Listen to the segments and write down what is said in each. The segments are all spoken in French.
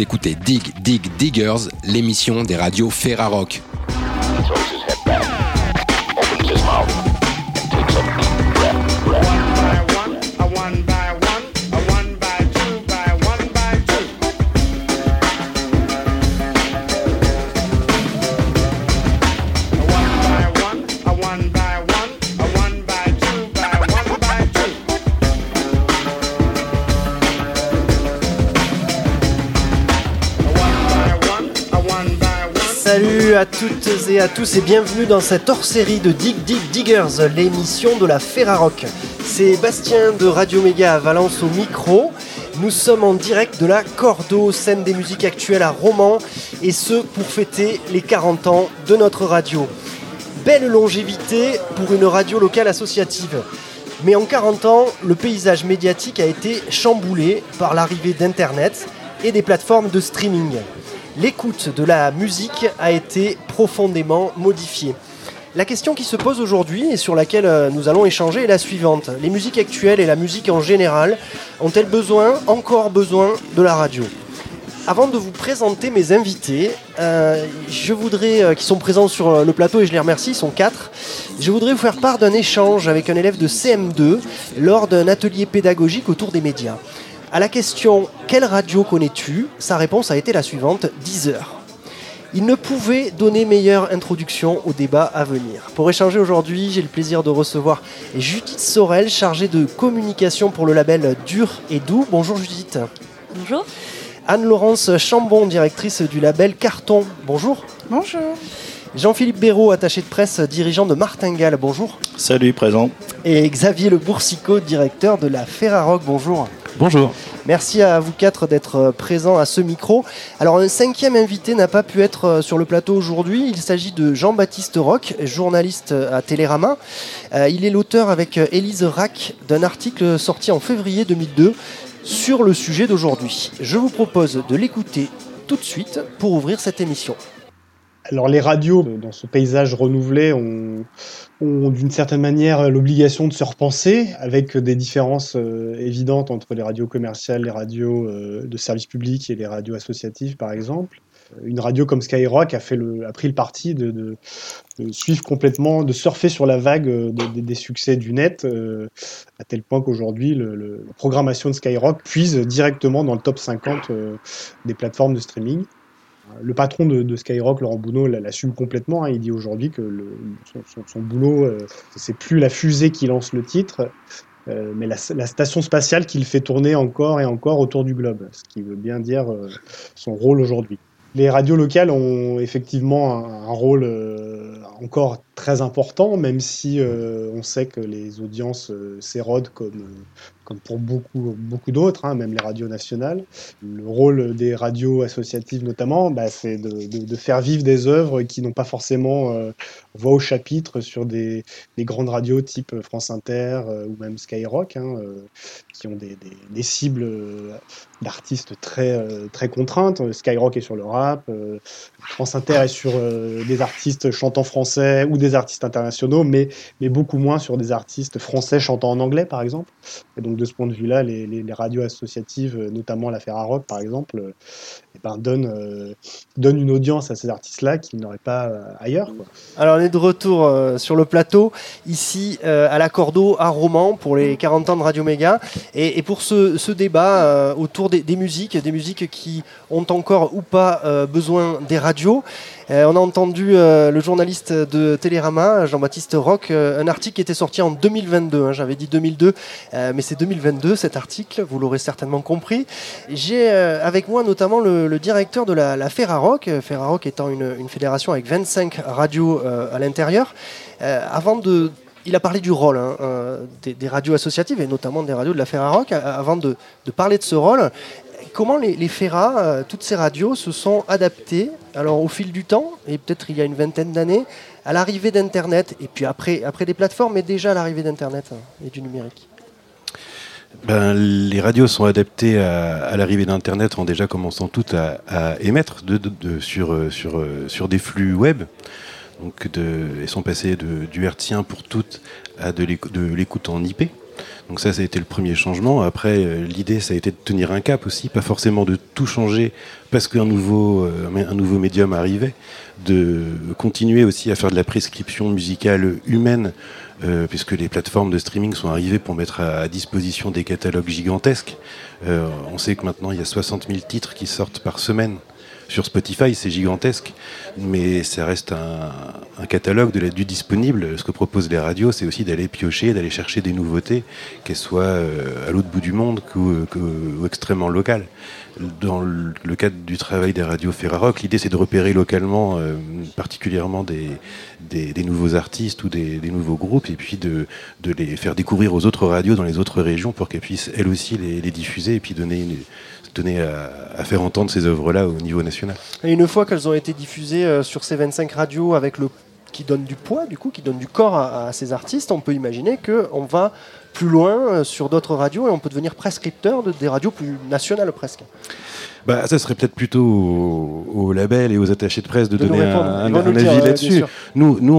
Écoutez Dig Dig Diggers, l'émission des radios Ferrarock. À toutes et à tous et bienvenue dans cette hors-série de Dig Dig Diggers, l'émission de la Ferrarock. C'est Bastien de Radio Méga à Valence au micro. Nous sommes en direct de la Cordo, scène des musiques actuelles à Romans, et ce pour fêter les 40 ans de notre radio. Belle longévité pour une radio locale associative. Mais en 40 ans, le paysage médiatique a été chamboulé par l'arrivée d'Internet et des plateformes de streaming l'écoute de la musique a été profondément modifiée. La question qui se pose aujourd'hui et sur laquelle euh, nous allons échanger est la suivante. Les musiques actuelles et la musique en général ont-elles besoin, encore besoin, de la radio? Avant de vous présenter mes invités, euh, je voudrais, euh, qui sont présents sur le plateau et je les remercie, ils sont quatre, je voudrais vous faire part d'un échange avec un élève de CM2 lors d'un atelier pédagogique autour des médias. À la question Quelle radio connais-tu? Sa réponse a été la suivante 10 heures. Il ne pouvait donner meilleure introduction au débat à venir. Pour échanger aujourd'hui, j'ai le plaisir de recevoir Judith Sorel, chargée de communication pour le label Dur et Doux. Bonjour Judith. Bonjour. Anne-Laurence Chambon, directrice du label Carton. Bonjour. Bonjour. Jean-Philippe Béraud, attaché de presse, dirigeant de Martingale. Bonjour. Salut, présent. Et Xavier Le Boursicot, directeur de la Ferrarock. Bonjour. Bonjour. Merci à vous quatre d'être euh, présents à ce micro. Alors un cinquième invité n'a pas pu être euh, sur le plateau aujourd'hui. Il s'agit de Jean-Baptiste Roch, journaliste euh, à Télérama. il est l'auteur avec Élise Rack d'un article sorti en février 2002 sur le sujet d'aujourd'hui. Je vous propose de l'écouter tout de suite pour ouvrir cette émission. Alors les radios, dans ce paysage renouvelé, ont, d'une certaine manière l'obligation de se repenser, avec des différences euh, évidentes entre les radios commerciales, les radios euh, de service public et les radios associatives, par exemple. Une radio comme Skyrock a, fait le, a pris le parti de, suivre complètement, de surfer sur la vague euh, des succès du net, à tel point qu'aujourd'hui, la programmation de Skyrock puise directement dans le top 50 des plateformes de streaming le patron de, Skyrock, Laurent Bounot, l'assume complètement. Hein. Il dit aujourd'hui que son, boulot, euh, c'est plus la fusée qui lance le titre, euh, mais la, station spatiale qu'il fait tourner encore et encore autour du globe, ce qui veut bien dire euh, son rôle aujourd'hui. Les radios locales ont effectivement un, rôle encore très important, même si on sait que les audiences s'érodent comme comme pour beaucoup, beaucoup d'autres, hein, même les radios nationales. Le rôle des radios associatives notamment, bah, c'est de, faire vivre des œuvres qui n'ont pas forcément euh, voix au chapitre sur des, grandes radios type France Inter euh, ou même Skyrock, hein, euh, qui ont des, cibles d'artistes très, très contraintes. Skyrock est sur le rap, France Inter est sur des artistes chantant français ou des artistes internationaux, mais, mais beaucoup moins sur des artistes français chantant en anglais, par exemple. Et donc de ce point de vue-là, les, radios associatives, euh, notamment la Ferrarock par exemple, euh, eh ben, donnent, donne une audience à ces artistes-là qu'ils n'auraient pas euh, ailleurs. Alors on est de retour sur le plateau, ici à la Cordo, à Romans, pour les 40 ans de Radio Méga. Et, pour ce, débat autour des, musiques, des musiques qui ont encore ou pas besoin des radios. Euh, on a entendu euh, le journaliste de Télérama, Jean-Baptiste Roch, euh, un article qui était sorti en 2022. Hein, j'avais dit 2002, mais c'est 2022 cet article, vous l'aurez certainement compris. J'ai avec moi notamment le, directeur de la, la Ferrarock, Ferrarock étant une, fédération avec 25 radios à l'intérieur. avant de il a parlé du rôle hein, des, radios associatives et notamment des radios de la Ferrarock. Avant de, parler de ce rôle, comment les, les toutes ces radios, se sont adaptées alors, au fil du temps, et peut-être il y a une vingtaine d'années, à l'arrivée d'Internet, et puis après, après des plateformes, mais déjà à l'arrivée d'Internet hein, et du numérique ben, les radios sont adaptées à, l'arrivée d'Internet en déjà commençant toutes à, émettre euh, euh, sur des flux web. Donc elles sont passées du hertzien pour toutes à de l'écoute en IP. Donc ça, ça a été le premier changement. Après, euh, l'idée, ça a été de tenir un cap aussi, pas forcément de tout changer parce qu'un nouveau, euh, un nouveau médium arrivait, de continuer aussi à faire de la prescription musicale humaine, euh, puisque les plateformes de streaming sont arrivées pour mettre à, disposition des catalogues gigantesques. on sait que maintenant, il y a 60 000 titres qui sortent par semaine sur Spotify, c'est gigantesque, mais ça reste un, catalogue de la, du disponible. Ce que proposent les radios, c'est aussi d'aller piocher, d'aller chercher des nouveautés, qu'elles soient euh, à l'autre bout du monde ou, extrêmement locales. Dans le cadre du travail des radios Ferrarock, l'idée c'est de repérer localement euh, particulièrement des, nouveaux artistes ou des, nouveaux groupes et puis de, les faire découvrir aux autres radios dans les autres régions pour qu'elles puissent elles aussi les, diffuser et puis donner à, faire entendre ces œuvres-là au niveau national. Et une fois qu'elles ont été diffusées euh, sur ces 25 radios avec le qui donne du poids, du coup, qui donne du corps à, ces artistes, on peut imaginer qu'on va plus loin euh, sur d'autres radios et on peut devenir prescripteur de, des radios plus nationales presque. Bah, ça serait peut-être plutôt aux, labels et aux attachés de presse de, donner un, avis là-dessus. Nous, nous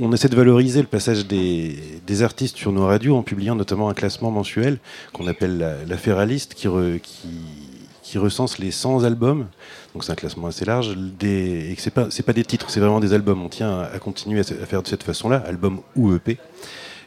on, essaie de valoriser le passage des, artistes sur nos radios en publiant notamment un classement mensuel qu'on appelle la, la Ferraliste qui, qui qui recense les 100 albums. Donc c'est un classement assez large. Des, et c'est pas, pas des titres, c'est vraiment des albums. On tient à, continuer à, faire de cette façon-là, album ou EP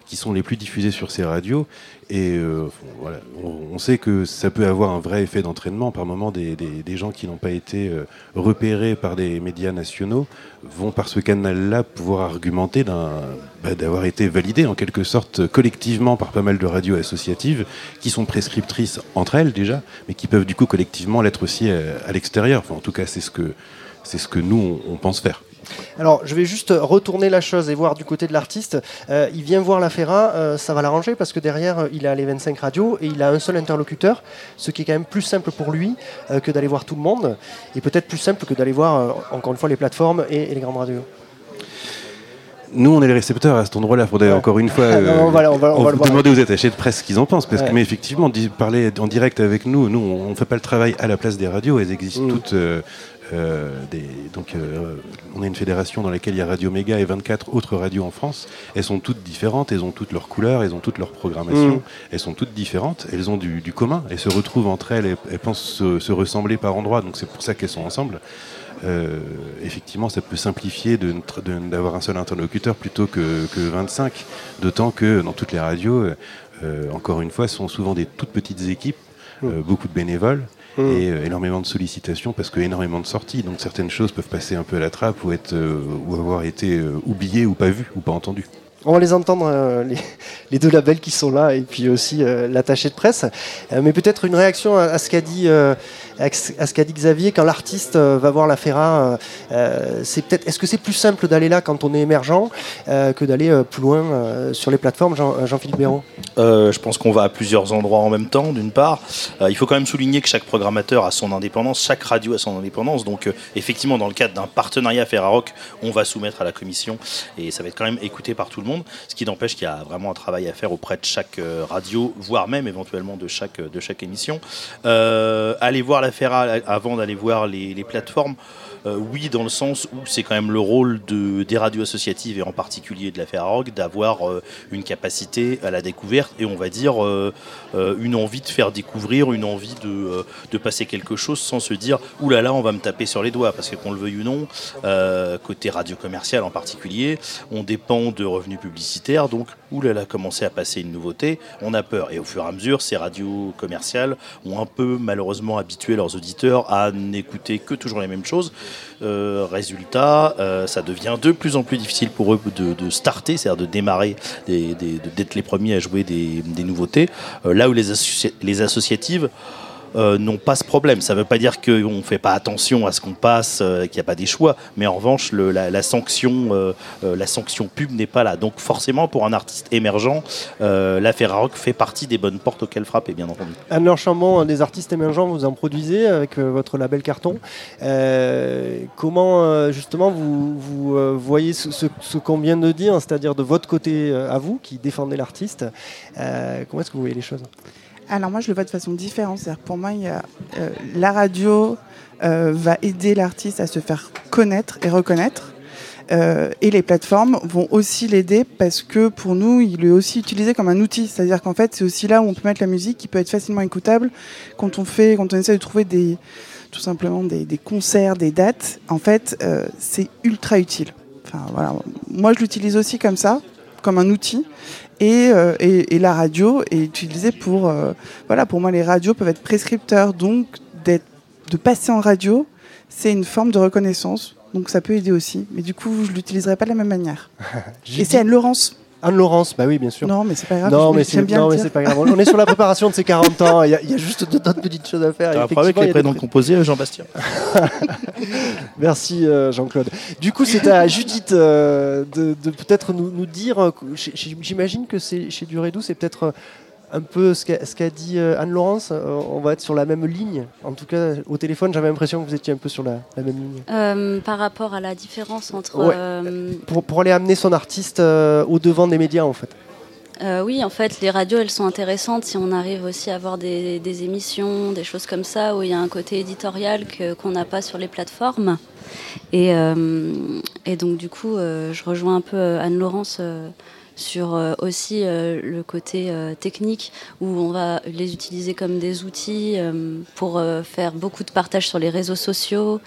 qui sont les plus diffusés sur ces radios. Et euh, voilà, on, sait que ça peut avoir un vrai effet d'entraînement. Par moment, des, des, gens qui n'ont pas été euh, repérés par des médias nationaux vont par ce canal-là pouvoir argumenter bah, d'avoir été validés en quelque sorte collectivement par pas mal de radios associatives qui sont prescriptrices entre elles déjà, mais qui peuvent du coup collectivement l'être aussi euh, à, l'extérieur. Enfin, en tout cas, c'est ce que c'est ce que nous on pense faire. Alors, je vais juste retourner la chose et voir du côté de l'artiste. Euh, il vient voir la Ferra, euh, ça va l'arranger parce que derrière, il a les 25 radios et il a un seul interlocuteur, ce qui est quand même plus simple pour lui euh, que d'aller voir tout le monde et peut-être plus simple que d'aller voir, encore une fois, les plateformes et, les grandes radios. Nous, on est les récepteurs à cet endroit-là. Faudrait encore une fois on va, demander aux attachés de presse ce qu'ils en pensent. Parce que, mais effectivement, parler en direct avec nous, nous, on ne fait pas le travail à la place des radios. Elles existent mm. toutes euh, donc, euh, on est une fédération dans laquelle il y a Radio Méga et 24 autres radios en France. Elles sont toutes différentes, elles ont toutes leurs couleurs, elles ont toutes leurs programmations, mm. elles sont toutes différentes, elles ont du, commun, elles se retrouvent entre elles, elles pensent se, ressembler par endroits, donc c'est pour ça qu'elles sont ensemble. Euh, effectivement, ça peut simplifier d'avoir un seul interlocuteur plutôt que, que 25, d'autant que dans toutes les radios, encore une fois, ce sont souvent des toutes petites équipes, mm. beaucoup de bénévoles, et euh, énormément de sollicitations parce que énormément de sorties. Donc certaines choses peuvent passer un peu à la trappe ou, être, euh, ou avoir été euh, oubliées ou pas vues ou pas entendues. On va les entendre, les, deux labels qui sont là, et puis aussi l'attaché de presse. mais peut-être une réaction à, ce qu'a dit à ce qu'a dit Xavier, quand l'artiste euh, va voir la Ferra, euh, euh, c'est peut-être, est-ce que c'est plus simple d'aller là quand on est émergent que d'aller plus loin sur les plateformes, Jean-Philippe Béraud? Je pense qu'on va à plusieurs endroits en même temps, d'une part. il faut quand même souligner que chaque programmateur a son indépendance, chaque radio a son indépendance. Donc, effectivement, dans le cadre d'un partenariat Ferrarock, on va soumettre à la commission et ça va être quand même écouté par tout le monde. Ce qui n'empêche qu'il y a vraiment un travail à faire auprès de chaque radio, voire même éventuellement de chaque, de chaque émission. allez voir la avant d'aller voir les, plateformes. Euh, oui, dans le sens où c'est quand même le rôle de, des radios associatives et en particulier de la Ferrarog d'avoir euh, une capacité à la découverte et on va dire euh, une envie de faire découvrir, une envie de, de, passer quelque chose sans se dire oulala, on va me taper sur les doigts parce que qu'on le veuille ou non, côté radio commercial en particulier, on dépend de revenus publicitaires donc oulala, commencer à passer une nouveauté, on a peur et au fur et à mesure, ces radios commerciales ont un peu malheureusement habitué leurs auditeurs à n'écouter que toujours les mêmes choses. Euh, résultat, euh, ça devient de plus en plus difficile pour eux de, starter, c'est-à-dire de démarrer, d'être les premiers à jouer des, nouveautés. Euh, là où les, les associatives euh, n'ont pas ce problème. Ça ne veut pas dire qu'on ne fait pas attention à ce qu'on passe, euh, qu'il n'y a pas des choix, mais en revanche, la, sanction, euh, la sanction pub n'est pas là. Donc forcément, pour un artiste émergent, la Ferrarock fait partie des bonnes portes auxquelles frapper, bien entendu. Anne-Laure Chambon, des artistes émergents, vous en produisez avec votre label Carton. comment justement vous, voyez ce, qu'on vient de dire, c'est-à-dire de votre côté à vous, qui défendez l'artiste, comment est-ce que vous voyez les choses? Alors moi, je le vois de façon différente. pour moi, il y a, euh, la radio euh, va aider l'artiste à se faire connaître et reconnaître. Euh, et les plateformes vont aussi l'aider parce que pour nous, il est aussi utilisé comme un outil. C'est-à-dire qu'en fait, c'est aussi là où on peut mettre la musique qui peut être facilement écoutable quand on fait, quand on essaie de trouver des, tout simplement des, concerts, des dates. En fait, c'est ultra utile. Enfin voilà, moi je l'utilise aussi comme ça, comme un outil. Et, euh, et, et la radio est utilisée pour, euh, voilà, pour moi les radios peuvent être prescripteurs, donc d'être, de passer en radio, c'est une forme de reconnaissance. Donc ça peut aider aussi, mais du coup je l'utiliserai pas de la même manière. Et c'est Anne Laurence. Anne-Laurence, bah oui, bien sûr. Non, mais c'est pas grave. Non, mais c'est bien mais c'est pas grave. On est sur la préparation de ses 40 ans. Il y, a- il y a juste d'autres petites choses à faire. T'as un avec les des prénoms trucs- composés, euh, Jean-Bastien Merci euh, Jean-Claude. Du coup, c'est à Judith euh, de, de peut-être nous, nous dire. que- chez- chez- J'imagine que c'est chez Durédou, c'est peut-être euh, un peu ce qu'a dit euh, Anne-Laurence. Euh, on va être sur la même ligne. En tout cas, au téléphone, j'avais l'impression que vous étiez un peu sur la, la même ligne. Euh, par rapport à la différence entre. Ouais. euh, Pour, pour aller amener son artiste euh, au devant des médias, en fait. oui, en fait, les radios, elles sont intéressantes si on arrive aussi à avoir des, des émissions, des choses comme ça, où il y a un côté éditorial qu'on n'a pas sur les plateformes. Et, et donc, du coup, je rejoins un peu Anne-Laurence sur euh, aussi euh, le côté euh, technique, où on va les utiliser comme des outils pour faire beaucoup de partage sur les réseaux sociaux.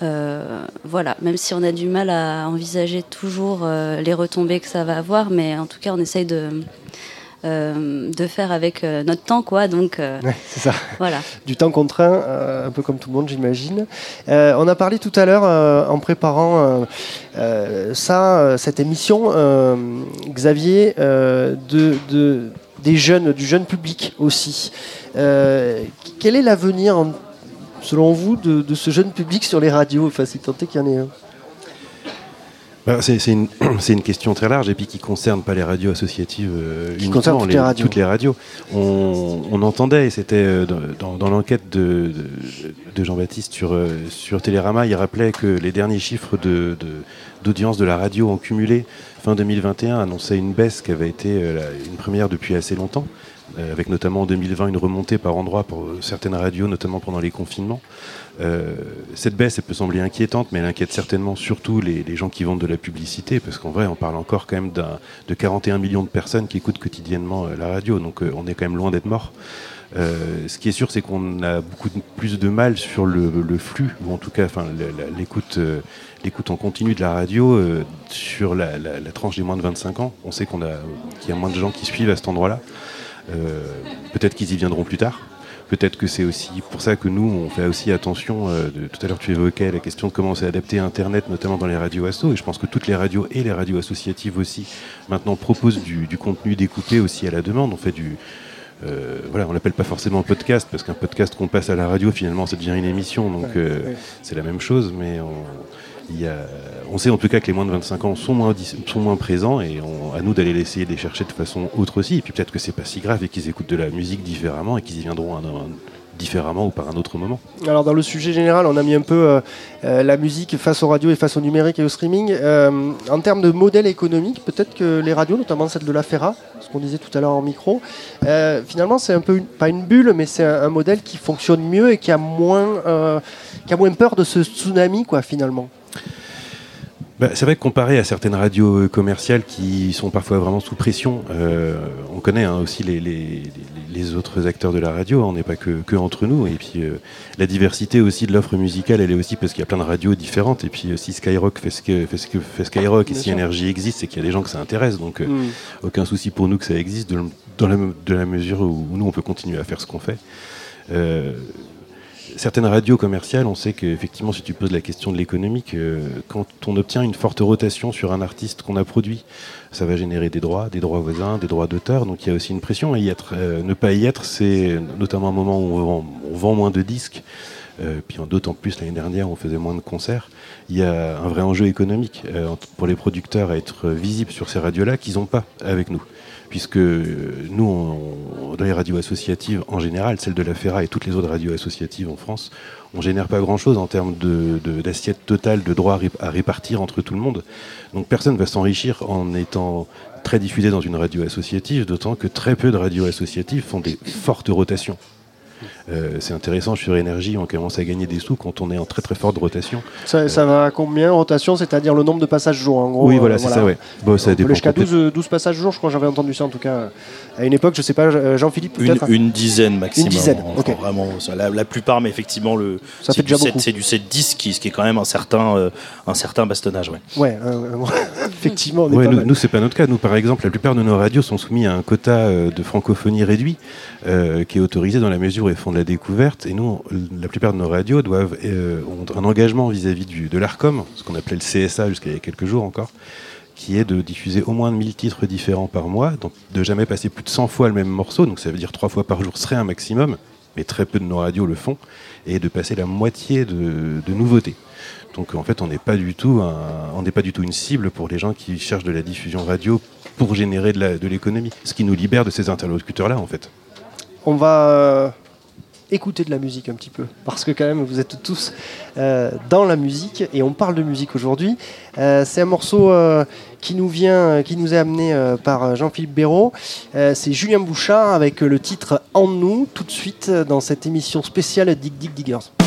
Voilà, même si on a du mal à envisager toujours les retombées que ça va avoir, mais en tout cas, on essaye de, euh, de faire avec euh, notre temps, quoi. Donc, euh, Ouais, c'est ça. voilà. du temps contraint, un peu comme tout le monde, j'imagine. On a parlé tout à l'heure, en préparant ça, cette émission, Xavier, de, de- des jeunes, du jeune public aussi. Quel est l'avenir, en- selon vous, de, de ce jeune public sur les radios? Enfin, si tant est qu'il y en ait un. Bah, c'est une, question très large et puis qui concerne pas les radios associatives euh, Qui uniquement, toutes les radios. toutes les radios. On, on entendait, et c'était euh, dans, l'enquête de, de, de Jean-Baptiste sur, euh, sur Télérama, il rappelait que les derniers chiffres de- de- d'audience de, la radio en cumulé fin 2021 annonçaient une baisse qui avait été une première depuis assez longtemps, avec notamment en 2020 une remontée par endroits pour euh, certaines radios, notamment pendant les confinements. Euh, cette baisse, elle peut sembler inquiétante, mais elle inquiète certainement surtout les, gens qui vendent de la publicité, parce qu'en vrai, on parle encore quand même de 41 millions de personnes qui écoutent quotidiennement euh, la radio, donc euh, on est quand même loin d'être mort. Euh, ce qui est sûr, c'est qu'on a beaucoup plus de mal sur le, flux, ou en tout cas, l'écoute, euh, en continu de la radio euh, sur la, la- la tranche des moins de 25 ans. On sait qu'on a, qu'il y a moins de gens qui suivent à cet endroit-là. Euh, peut-être qu'ils y viendront plus tard. Peut-être que c'est aussi pour ça que nous, on fait aussi attention. euh, de- tout à l'heure, tu évoquais la question de comment s'est adapté à Internet, notamment dans les radios asso. Et je pense que toutes les radios et les radios associatives aussi, maintenant, proposent du, du contenu découpé aussi à la demande. On fait du. euh, voilà, on l'appelle pas forcément podcast parce qu'un podcast qu'on passe à la radio, finalement, ça devient une émission. Donc, euh, c'est la même chose, mais on, on sait en tout cas que les moins de 25 ans sont moins, présents et à nous d'aller essayer de les chercher de façon autre aussi. Et puis peut-être que c'est pas si grave et qu'ils écoutent de la musique différemment et qu'ils y viendront un- différemment ou par un autre moment. Alors dans le sujet général, on a mis un peu euh, euh, la musique face aux radios et face au numérique et au streaming. Euh, en termes de modèle économique, peut-être que les radios, notamment celle de la Ferra, ce qu'on disait tout à l'heure en micro, finalement c'est un peu pas une bulle, mais c'est un, modèle qui fonctionne mieux et qui a moins, qui a moins peur de ce tsunami, quoi, finalement. Bah, c'est vrai que comparé à certaines radios euh, commerciales qui sont parfois vraiment sous pression, euh, on connaît hein, aussi les, les- les- les autres acteurs de la radio, hein, on n'est pas que, que entre nous. Et puis euh, la diversité aussi de l'offre musicale, elle est aussi parce qu'il y a plein de radios différentes. Et puis euh, si Skyrock fait ce que fait, ce que fait Skyrock et si. Énergie existe, c'est qu'il y a des gens que ça intéresse. Donc Mm. aucun souci pour nous que ça existe, de, dans la, de la mesure où nous on peut continuer à faire ce qu'on fait. Euh, certaines radios commerciales, on sait qu'effectivement, si tu poses la question de l'économique, euh, quand on obtient une forte rotation sur un artiste qu'on a produit, ça va générer des droits, des droits voisins, des droits d'auteur. Donc il y a aussi une pression à y être. Euh, ne pas y être, c'est notamment un moment où on vend, moins de disques. Euh, puis d'autant plus l'année dernière, on faisait moins de concerts. Il y a un vrai enjeu économique euh, pour les producteurs à être visibles sur ces radios-là qu'ils n'ont pas avec nous puisque euh, nous, dans les radios associatives en général, celles de la FERA et toutes les autres radios associatives en France, on génère pas grand-chose en termes de- de- d'assiette totale de droits à ré- à répartir entre tout le monde. Donc personne va s'enrichir en étant très diffusé dans une radio associative, d'autant que très peu de radios associatives font des fortes rotations. Euh, c'est intéressant sur énergie, on commence à gagner des sous quand on est en très très forte rotation. Ça, ça va à combien en rotation C'est-à-dire le nombre de passages jour en gros oui, euh, voilà, c'est ça, ouais. Bon, ça dépend jusqu'à complètement. 12, 12 passages jour, je crois que j'avais entendu ça en tout cas. À une époque, je sais pas, euh, Jean-Philippe Une, peut-être une dizaine maximum. Une dizaine, Enfin, ok. Vraiment, ça, la, la plupart, mais effectivement, le, Ça c'est fait du déjà 7 beaucoup. C'est du 7-10, qui, ce qui est quand même un certain, euh, un certain bastonnage. Ouais. Ouais, euh, euh, effectivement, on est Ouais, pas nous, nous, c'est pas notre cas. Nous, par exemple, la plupart de nos radios sont soumis à un quota euh, de francophonie réduit euh, qui est autorisé dans la mesure où elles font la découverte. Et nous, la plupart de nos radios doivent euh, ont un engagement vis-à-vis du de l'Arcom, ce qu'on appelait le CSA jusqu'à il y a quelques jours encore, qui est de diffuser au moins 1000 titres différents par mois, donc de jamais passer plus de 100 fois le même morceau. Donc ça veut dire trois fois par jour serait un maximum, mais très peu de nos radios le font, et de passer la moitié de, de nouveautés. Donc en fait, on n'est pas du tout un- on n'est pas du tout une cible pour les gens qui cherchent de la diffusion radio pour générer de l'économie. Ce qui nous libère de ces interlocuteurs-là, en fait. On va euh, écouter de la musique un petit peu, parce que quand même, vous êtes tous euh, dans la musique et on parle de musique aujourd'hui. Euh, c'est un morceau euh, qui nous vient, qui nous est amené par Jean-Philippe Béraud. C'est Julien Bouchard avec le titre En nous, tout de suite dans cette émission spéciale Dig Dig Diggers.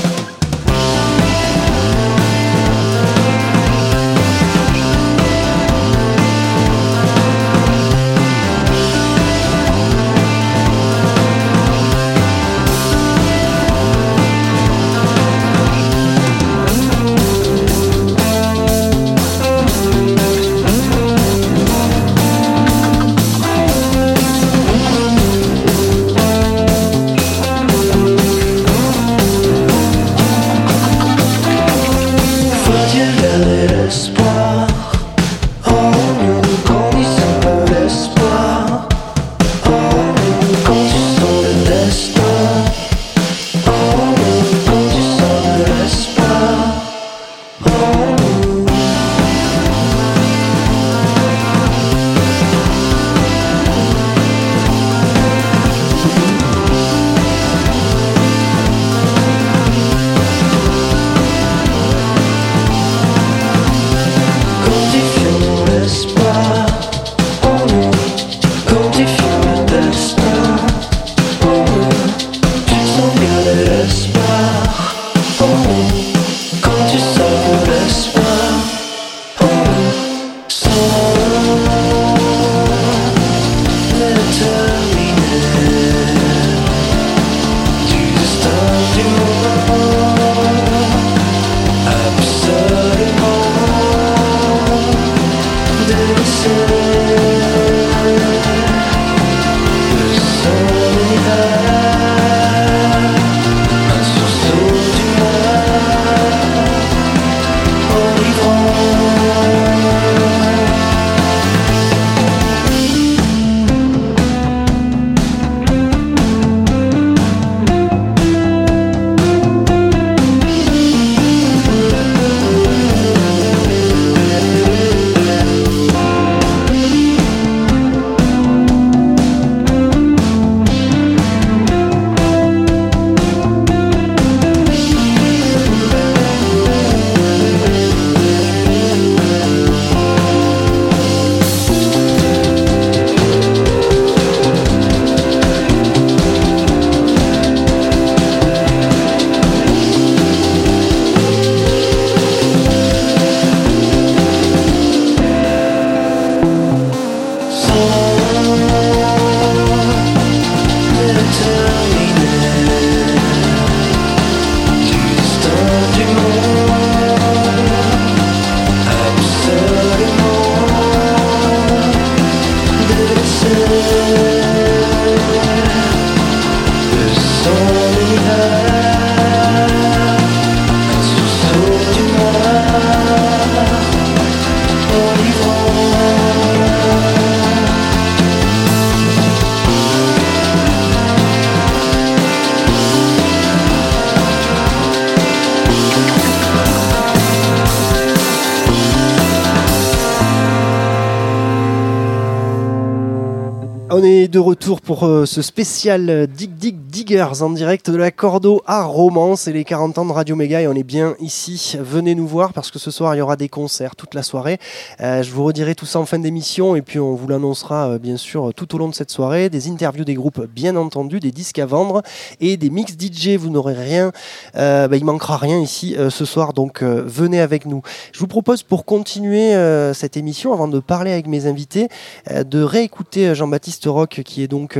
De retour pour euh, ce spécial euh, Dig Dig Diggers en direct de la Cordo à Romance et les 40 ans de Radio Méga et on est bien ici. Venez nous voir parce que ce soir il y aura des concerts toute la soirée. Euh, je vous redirai tout ça en fin d'émission et puis on vous l'annoncera euh, bien sûr tout au long de cette soirée. Des interviews des groupes bien entendu, des disques à vendre et des mix DJ. Vous n'aurez rien, euh, bah, il manquera rien ici ce soir donc venez avec nous. Je vous propose pour continuer cette émission avant de parler avec mes invités de réécouter Jean-Baptiste Roch, qui est donc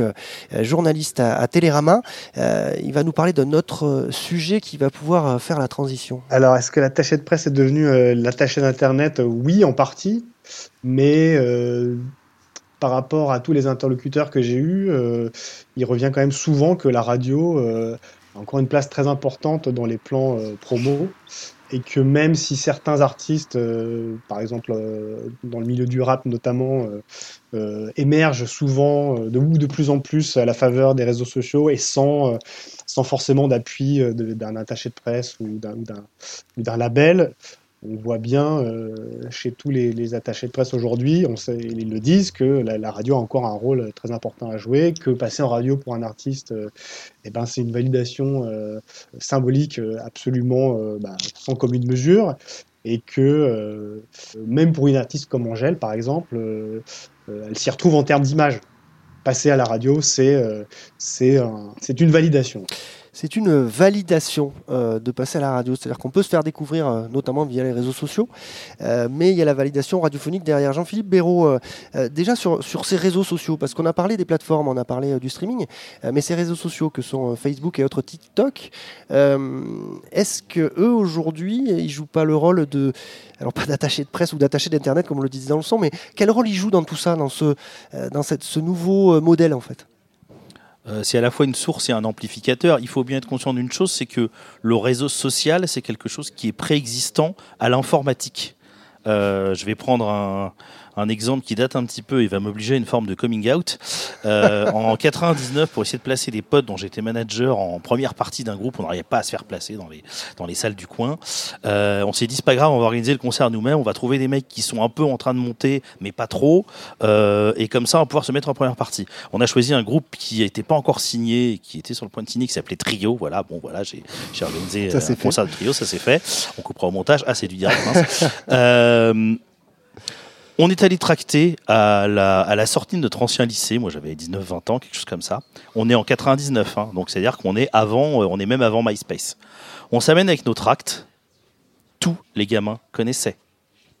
journaliste à, à Télérama. Euh, il va nous parler d'un autre euh, sujet qui va pouvoir euh, faire la transition. Alors, est-ce que l'attaché de presse est devenu euh, l'attaché d'Internet Oui, en partie, mais par rapport à tous les interlocuteurs que j'ai eus, il revient quand même souvent que la radio a encore une place très importante dans les plans promo et que même si certains artistes, euh, par exemple euh, dans le milieu du rap notamment, euh, émergent souvent de, ou de plus en plus à la faveur des réseaux sociaux et sans, sans forcément d'appui d'un attaché de presse ou d'un label, on voit bien euh, chez tous les, attachés de presse aujourd'hui, ils le disent, que la, radio a encore un rôle très important à jouer, que passer en radio pour un artiste, euh, eh ben, c'est une validation euh, symbolique euh, absolument euh, bah, sans commune mesure, et que euh, même pour une artiste comme Angèle, par exemple, euh, euh, elle s'y retrouve en termes d'image. Passer à la radio, euh, c'est une validation. C'est une validation euh, de passer à la radio, c'est-à-dire qu'on peut se faire découvrir euh, notamment via les réseaux sociaux, euh, mais il y a la validation radiophonique derrière. Jean-Philippe Béraud, déjà sur, sur ces réseaux sociaux, parce qu'on a parlé des plateformes, on a parlé du streaming, mais ces réseaux sociaux que sont Facebook et autres TikTok, est-ce que eux aujourd'hui, ils jouent pas le rôle de, alors pas d'attaché de presse ou d'attaché d'internet comme on le disait dans le son, mais quel rôle ils jouent dans tout ça, dans ce, nouveau modèle en fait? C'est à la fois une source et un amplificateur. Il faut bien être conscient d'une chose, c'est que le réseau social, c'est quelque chose qui est préexistant à l'informatique. Euh, je vais prendre un, un exemple qui date un petit peu et va m'obliger à une forme de coming out. Euh, en 99, pour essayer de placer des potes dont j'étais manager en première partie d'un groupe, on n'arrivait pas à se faire placer dans les, dans les salles du coin. Euh, on s'est dit, c'est pas grave, on va organiser le concert nous-mêmes, on va trouver des mecs qui sont un peu en train de monter, mais pas trop. Euh, et comme ça, on va pouvoir se mettre en première partie. On a choisi un groupe qui n'était pas encore signé, qui était sur le point de signer, qui s'appelait Trio. Voilà, bon, voilà, j'ai j'ai organisé euh, un fait. concert de Trio, ça c'est fait. On coupera au montage. Ah, c'est du direct. mince. On est allé tracter à la, à la sortie de notre ancien lycée. Moi, j'avais 19-20 ans, quelque chose comme ça. On est en 99, hein, donc c'est-à-dire qu'on est avant, euh, on est même avant MySpace. On s'amène avec nos tracts. Tous les gamins connaissaient.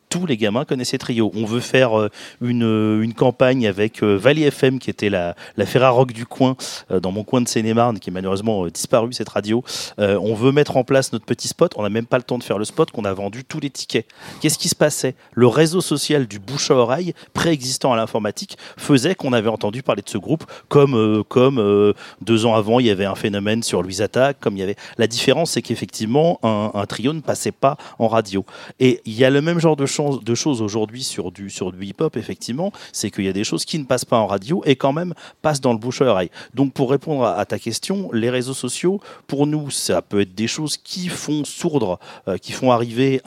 Tous les gamins connaissaient Trio. On veut faire euh, une, euh, une campagne avec euh, Valley FM, qui était la, la Ferrarock du coin, dans mon coin de Seine-et-Marne, qui est malheureusement disparu, cette radio. On veut mettre en place notre petit spot. On n'a même pas le temps de faire le spot, qu'on a vendu tous les tickets. Qu'est-ce qui se passait? Le réseau social du bouche à oreille, préexistant à l'informatique, faisait qu'on avait entendu parler de ce groupe, comme, comme deux ans avant, il y avait un phénomène sur Louise Attaque, comme il y avait. La différence, c'est qu'effectivement, un, un trio ne passait pas en radio. Et il y a le même genre de, de choses aujourd'hui sur du, sur du hip-hop, effectivement, c'est qu'il y a des choses qui ne passent pas en radio et quand même passent dans le bouche à oreille. Donc, pour répondre à, ta question, les réseaux sociaux, pour nous, ça peut être des choses qui font sourdre, euh, qui font arriver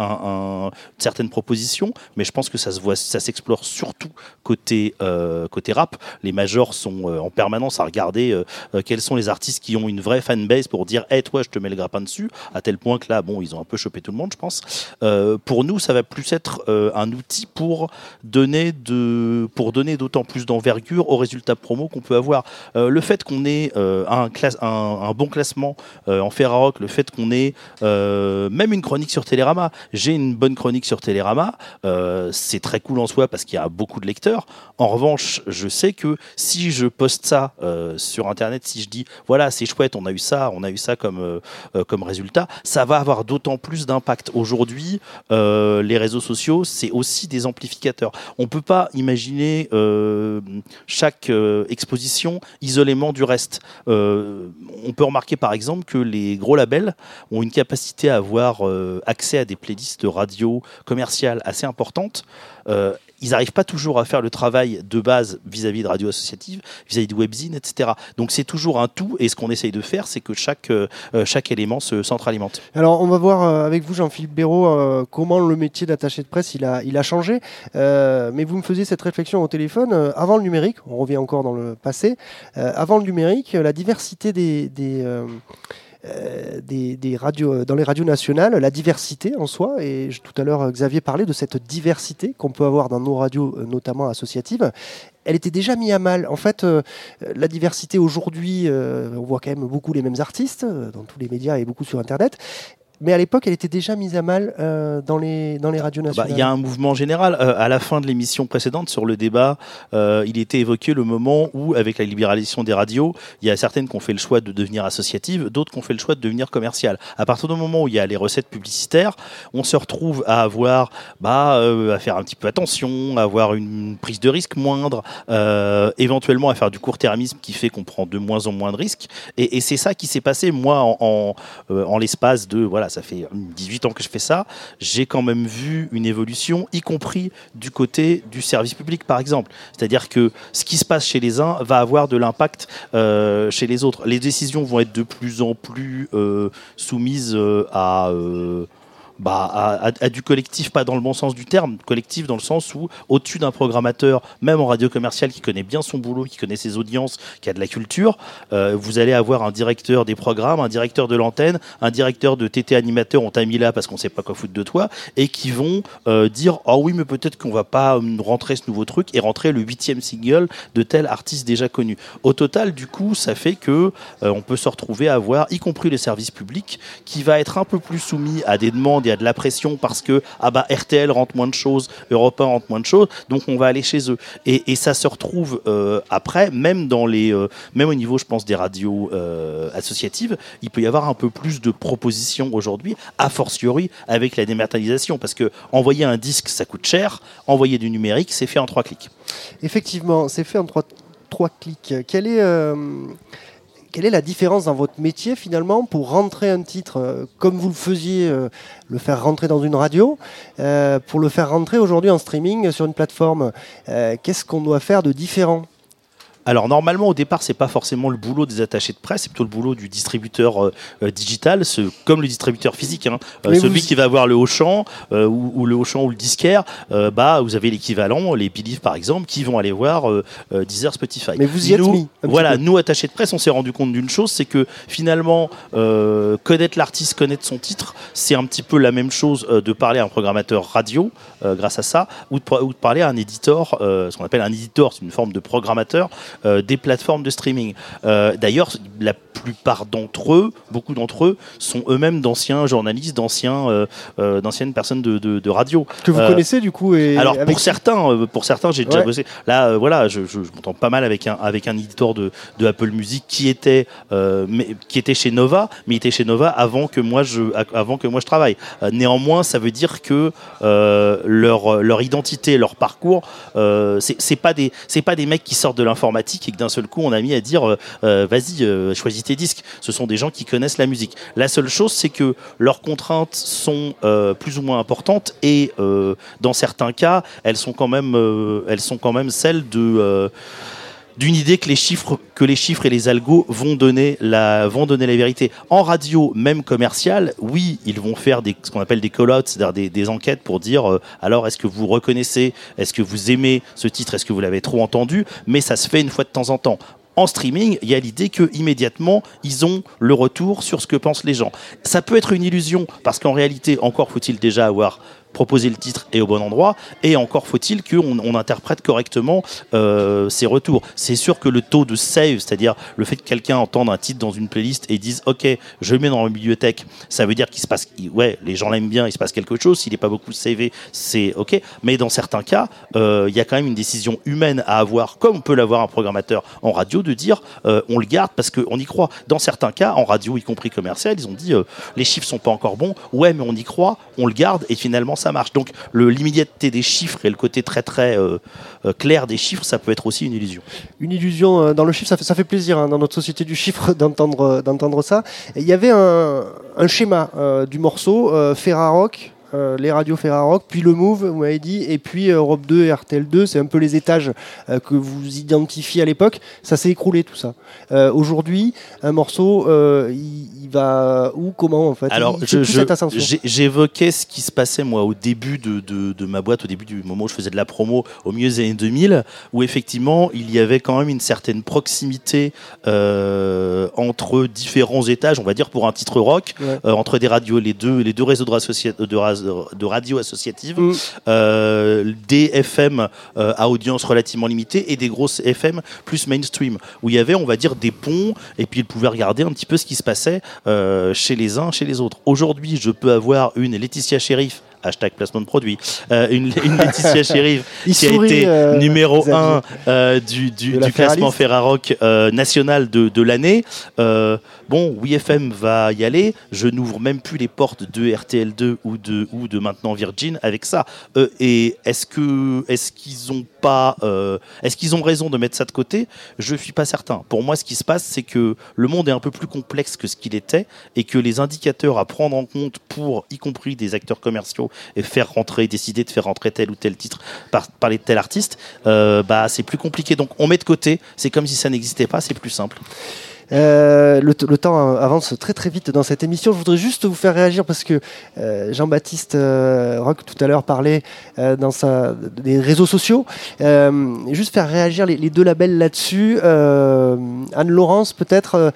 certaines propositions, mais je pense que ça se voit, ça s'explore surtout côté, euh, côté rap. Les majors sont euh, en permanence à regarder quels sont les artistes qui ont une vraie fanbase pour dire, hey, toi, je te mets le grappin dessus, à tel point que là, bon, ils ont un peu chopé tout le monde, je pense. Pour nous, ça va plus être euh, un outil pour donner de, pour donner d'autant plus d'envergure aux résultats promo qu'on peut avoir. Euh, le fait qu'on ait euh, un, classe, un, bon classement en Ferrarock, le fait qu'on ait même une chronique sur Télérama, j'ai une bonne chronique sur Télérama, c'est très cool en soi parce qu'il y a beaucoup de lecteurs. En revanche, je sais que si je poste ça sur Internet, si je dis voilà c'est chouette, on a eu ça, on a eu ça comme comme résultat, ça va avoir d'autant plus d'impact. Aujourd'hui, les réseaux sociaux, c'est aussi des amplificateurs. On peut pas imaginer euh, chaque euh, exposition isolément du reste. Euh, on peut remarquer par exemple que les gros labels ont une capacité à avoir accès à des playlists radio commerciales assez importantes. Euh, ils n'arrivent pas toujours à faire le travail de base vis-à-vis de radio associative, vis-à-vis de webzine, etc. Donc c'est toujours un tout, et ce qu'on essaye de faire, c'est que chaque, chaque élément se centralimente. Alors on va voir avec vous, Jean-Philippe Béraud, comment le métier d'attaché de presse il a, il a changé. mais vous me faisiez cette réflexion au téléphone, avant le numérique, on revient encore dans le passé, avant le numérique, la diversité des, des euh, des, radios, euh, dans les radios nationales, la diversité en soi, et tout à l'heure Xavier parlait de cette diversité qu'on peut avoir dans nos radios, euh, notamment associatives, elle était déjà mise à mal. En fait, la diversité aujourd'hui, on voit quand même beaucoup les mêmes artistes dans tous les médias et beaucoup sur Internet mais à l'époque, elle était déjà mise à mal euh, dans, les, dans les radios bah, nationales. Il y a un mouvement général. Euh, à la fin de l'émission précédente, sur le débat, euh, il était évoqué le moment où, avec la libéralisation des radios, il y a certaines qui ont fait le choix de devenir associatives, d'autres qui ont fait le choix de devenir commerciales. À partir du moment où il y a les recettes publicitaires, on se retrouve à avoir, bah, à faire un petit peu attention, à avoir une prise de risque moindre, éventuellement à faire du court-termisme qui fait qu'on prend de moins en moins de risques. Et, et c'est ça qui s'est passé, moi, en, en, en l'espace de voilà ça fait 18 ans que je fais ça, j'ai quand même vu une évolution, y compris du côté du service public, par exemple. C'est-à-dire que ce qui se passe chez les uns va avoir de l'impact euh, chez les autres. Les décisions vont être de plus en plus euh, soumises euh, à bah, à, du collectif, pas dans le bon sens du terme, collectif dans le sens où au-dessus d'un programmateur, même en radio commerciale, qui connaît bien son boulot, qui connaît ses audiences, qui a de la culture, euh, vous allez avoir un directeur des programmes, un directeur de l'antenne, un directeur de TT animateur, on t'a mis là parce qu'on sait pas quoi foutre de toi, et qui vont euh, dire oh oui mais peut-être qu'on va pas euh, rentrer ce nouveau truc et rentrer le huitième single de tel artiste déjà connu. Au total, du coup, ça fait que on peut se retrouver à avoir, y compris les services publics, qui va être un peu plus soumis à des demandes y a de la pression parce que ah bah RTL rentre moins de choses, Europe 1 rentre moins de choses, donc on va aller chez eux. Et, ça se retrouve euh, après, même dans les, euh, même au niveau, je pense, des radios euh, associatives, il peut y avoir un peu plus de propositions aujourd'hui, a fortiori avec la dématérialisation, parce que envoyer un disque, ça coûte cher, envoyer du numérique, c'est fait en trois clics. Effectivement, c'est fait en trois, trois clics. Quel est quelle est la différence dans votre métier finalement pour rentrer un titre euh, comme vous le faisiez, euh, le faire rentrer dans une radio, euh, pour le faire rentrer aujourd'hui en streaming sur une plateforme Qu'est-ce qu'on doit faire de différent? Alors normalement au départ c'est pas forcément le boulot des attachés de presse, c'est plutôt le boulot du distributeur euh, euh, digital, ce, comme le distributeur physique. Hein. Euh, celui qui va avoir le Auchan ou, ou, le Auchan ou le disquaire, bah vous avez l'équivalent, les Believe par exemple, qui vont aller voir Deezer, Spotify. Mais vous y êtes mis. Voilà, nous attachés de presse, on s'est rendu compte d'une chose, c'est que finalement connaître l'artiste, connaître son titre, c'est un petit peu la même chose de parler à un programmateur radio grâce à ça, ou de, ou de parler à un éditeur, ce qu'on appelle un éditeur, c'est une forme de programmateur euh, des plateformes de streaming. Euh, d'ailleurs, la plupart d'entre eux, beaucoup d'entre eux, sont eux-mêmes d'anciens journalistes, d'anciens, euh, d'anciennes personnes de, de, radio. Que vous connaissez du coup et Alors pour certains, pour certains, j'ai déjà bossé. Là, voilà, je, je, m'entends pas mal avec un avec un éditeur de, de Apple Music qui était mais, qui était chez Nova, mais il était chez Nova avant que moi je avant que moi je travaille. néanmoins, ça veut dire que leur leur identité, leur parcours, c'est pas des c'est pas des mecs qui sortent de et que d'un seul coup on a mis à dire euh, euh, vas-y euh, choisis tes disques. Ce sont des gens qui connaissent la musique. La seule chose c'est que leurs contraintes sont plus ou moins importantes et dans certains cas elles sont quand même elles sont quand même celles de d'une idée que les chiffres que les chiffres et les algos vont donner la vont donner la vérité en radio même commerciale oui ils vont faire ce qu'on appelle des call-outs c'est-à-dire des, des, enquêtes pour dire euh, alors est-ce que vous reconnaissez est-ce que vous aimez ce titre est-ce que vous l'avez trop entendu mais ça se fait une fois de temps en temps en streaming, il y a l'idée que immédiatement ils ont le retour sur ce que pensent les gens. Ça peut être une illusion parce qu'en réalité, encore faut-il déjà avoir proposer le titre et au bon endroit. Et encore faut-il qu'on on interprète correctement euh, ces retours. C'est sûr que le taux de save, c'est-à-dire le fait que quelqu'un entende un titre dans une playlist et dise OK, je le mets dans la bibliothèque, ça veut dire qu'il se passe, ouais, les gens l'aiment bien, il se passe quelque chose. S'il n'est pas beaucoup savé, c'est OK. Mais dans certains cas, euh, il y a quand même une décision humaine à avoir, comme on peut l'avoir un programmateur en radio, de dire euh, on le garde parce qu'on y croit. Dans certains cas, en radio, y compris commercial, ils ont dit euh, les chiffres sont pas encore bons. Ouais, mais on y croit, on le garde et finalement ça marche. Donc l'immédiateté des chiffres et le côté très très euh, euh, clair des chiffres, ça peut être aussi une illusion. Une illusion euh, dans le chiffre, ça fait, ça fait plaisir hein, dans notre société du chiffre d'entendre ça. il y avait un, schéma du morceau Ferrarock euh, les radios Ferrarock, puis le Move, vous m'avez dit, et puis Europe 2 et RTL 2. C'est un peu les étages euh, que vous identifiez à l'époque. Ça s'est écroulé tout ça. Euh, Aujourd'hui, un morceau, euh, il, il va où, comment en fait? Alors, j'évoquais ce qui se passait moi au début de, de- de ma boîte, au début du moment où je faisais de la promo, au milieu des années 2000, où effectivement il y avait quand même une certaine proximité euh, entre différents étages, on va dire pour un titre rock, Ouais. euh, entre des radios, les deux, les deux réseaux de, ras- de radio associatives, Mm. euh, des FM euh, à audience relativement limitée et des grosses FM plus mainstream, où il y avait, on va dire, des ponts, et puis ils pouvaient regarder un petit peu ce qui se passait euh, chez les uns, chez les autres. Aujourd'hui, je peux avoir une Laetitia Sheriff, hashtag placement de produit, euh, une, une Laetitia Il qui a été euh, numéro Xavier. 1 du, du, la du classement. Ferrarock euh, national de, de l'année. Euh, bon, WeFM va y aller. Je n'ouvre même plus les portes de RTL2 ou de, ou de maintenant Virgin avec ça. Euh, et est-ce que est-ce qu'ils ont euh, est-ce qu'ils ont raison de mettre ça de côté? Je suis pas certain. Pour moi, ce qui se passe, c'est que le monde est un peu plus complexe que ce qu'il était et que les indicateurs à prendre en compte pour, y compris des acteurs commerciaux, et faire rentrer, décider de faire rentrer tel ou tel titre par, par tel artiste, euh, bah c'est plus compliqué. Donc on met de côté. C'est comme si ça n'existait pas. C'est plus simple. Euh, le, temps avance très très vite dans cette émission. Je voudrais juste vous faire réagir parce que euh, Jean-Baptiste euh, Roch tout à l'heure parlait dans sa, des réseaux sociaux. Juste faire réagir les, les deux labels là-dessus. Anne-Laurence peut-être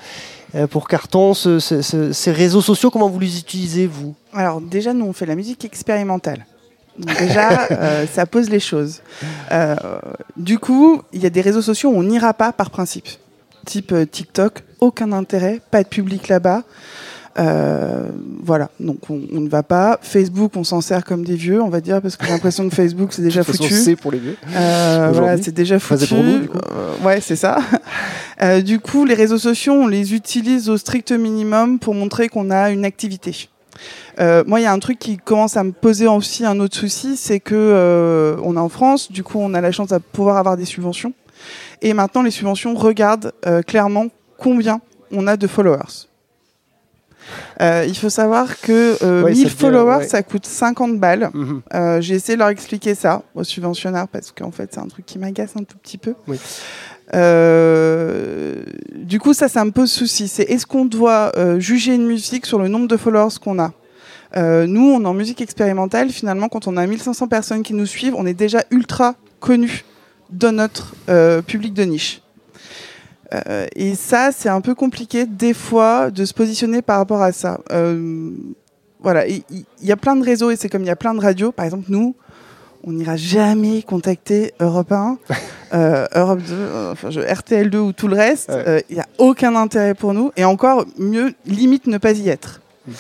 pour Carton, ce- ce- ce- ces réseaux sociaux, comment vous les utilisez vous? Alors déjà, nous, on fait la musique expérimentale. Donc déjà, euh, ça pose les choses. Euh, du coup, il y a des réseaux sociaux où on n'ira pas par principe. Type euh, TikTok, aucun intérêt, pas de public là-bas. Euh, voilà, donc on, on ne va pas. Facebook, on s'en sert comme des vieux, on va dire, parce que j'ai l'impression que Facebook, c'est déjà De toute foutu. c'est pour les vieux. Euh, voilà, c'est déjà foutu. pour nous, du coup. Euh, ouais, c'est ça. Du coup, les réseaux sociaux, on les utilise au strict minimum pour montrer qu'on a une activité. Euh, moi, il y a un truc qui commence à me poser aussi un autre souci, c'est que euh, on est en France, du coup, on a la chance de pouvoir avoir des subventions. Et maintenant, les subventions regardent euh, clairement combien on a de followers. Euh, il faut savoir que euh, Ouais, ça 1000 devient- followers, ouais. ça coûte 50 balles. Mhm. Euh, J'ai essayé de leur expliquer ça aux subventionnaires parce qu'en fait c'est un truc qui m'agace un tout petit peu. Oui. Du coup ça ça me pose souci. C'est est-ce qu'on doit juger une musique sur le nombre de followers qu'on a? Nous on est en musique expérimentale. Finalement quand on a 1500 personnes qui nous suivent, on est déjà ultra connu dans notre euh, public de niche. Euh, et ça, c'est un peu compliqué des fois de se positionner par rapport à ça. Euh, voilà, il y, a plein de réseaux et c'est comme il y a plein de radios. Par exemple, nous, on n'ira jamais contacter Europe 1, euh, Europe 2, enfin, je- RTL2 ou tout le reste. Ouais. Il n'y a aucun intérêt pour nous. Et encore mieux, limite ne pas y être. Mm.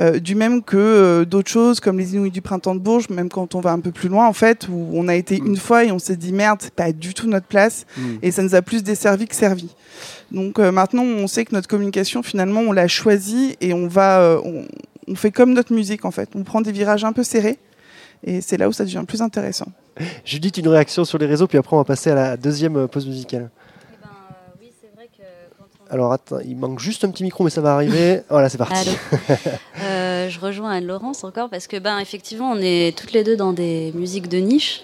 Euh, du même que euh, d'autres choses comme les Inouïs du printemps de Bourges, même quand on va un peu plus loin en fait, où on a été Mm. une fois et on s'est dit merde, c'est pas du tout notre place Mhm. et ça nous a plus desservi que servi. Donc euh, maintenant, on sait que notre communication, finalement, on l'a choisie et on va, on, on fait comme notre musique en fait. On prend des virages un peu serrés et c'est là où ça devient plus intéressant. Judith, une réaction sur les réseaux, puis après on va passer à la deuxième pause musicale. oui, c'est vrai que quand on... Alors attends, il manque juste un petit micro, mais ça va arriver. Voilà, c'est parti. Euh, je rejoins Anne-Laurence encore parce que, ben, effectivement, on est toutes les deux dans des musiques de niche.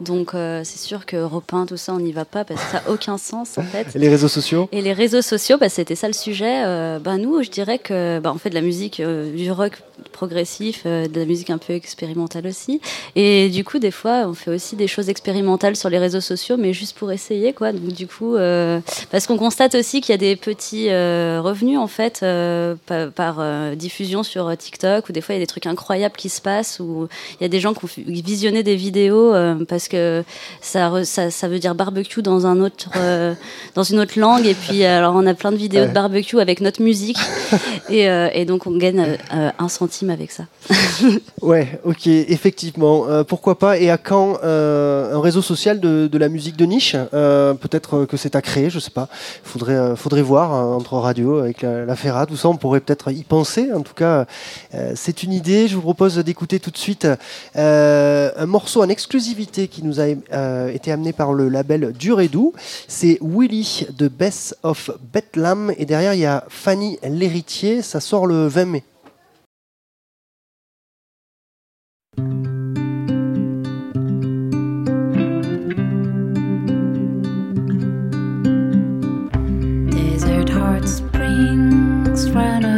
Donc, euh, c'est sûr que Europe 1, tout ça, on n'y va pas parce que ça n'a aucun sens, en fait. Et les réseaux sociaux Et les réseaux sociaux, bah, c'était ça le sujet. Euh, bah, nous, je dirais que bah, on fait de la musique, euh, du rock progressif, euh, de la musique un peu expérimentale aussi. Et du coup, des fois, on fait aussi des choses expérimentales sur les réseaux sociaux, mais juste pour essayer, quoi. Donc, du coup, euh, parce qu'on constate aussi qu'il y a des petits euh, revenus en fait par, par, diffusion sur TikTok, ou des fois il y a des trucs incroyables qui se passent, où il y a des gens qui ont visionné des vidéos parce que ça, ça, ça veut dire barbecue dans un autre, euh, dans une autre langue, et puis alors on a plein de vidéos Ouais. de barbecue avec notre musique, et, euh, et donc on gagne euh, un centime avec ça. Ouais, ok, effectivement. Euh, pourquoi pas Et à quand euh, un réseau social de, la musique de niche? Euh, Peut-être que c'est à créer, je sais pas. Faudrait, faudrait voir euh, entre radio avec la, la Ferra, tout ça. On pourrait peut-être y penser. En tout cas, c'est une idée. Je vous propose d'écouter tout de suite un morceau en exclusivité qui nous a été amené par le label Dur et Doux. C'est Willy de Bess of Bethlehem. Et derrière, il y a Fanny l'héritier. Ça sort le 20 mai. friend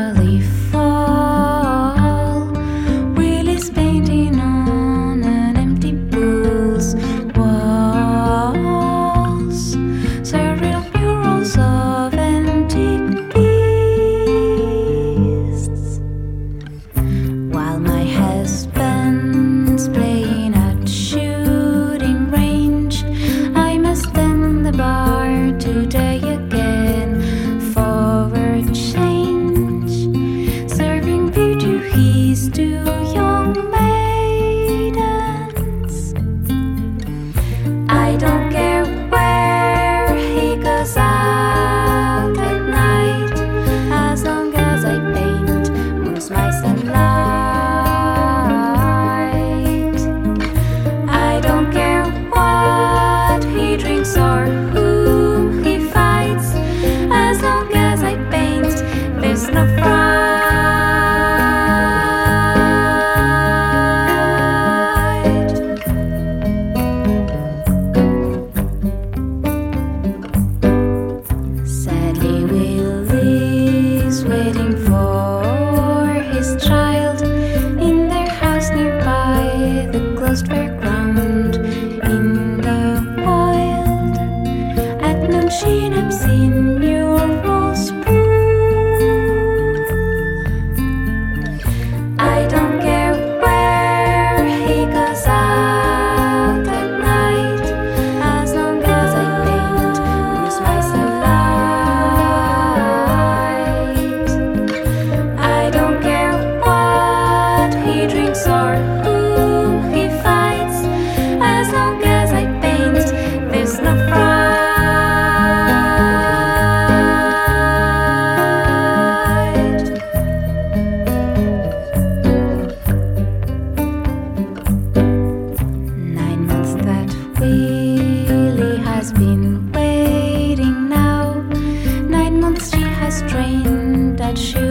去。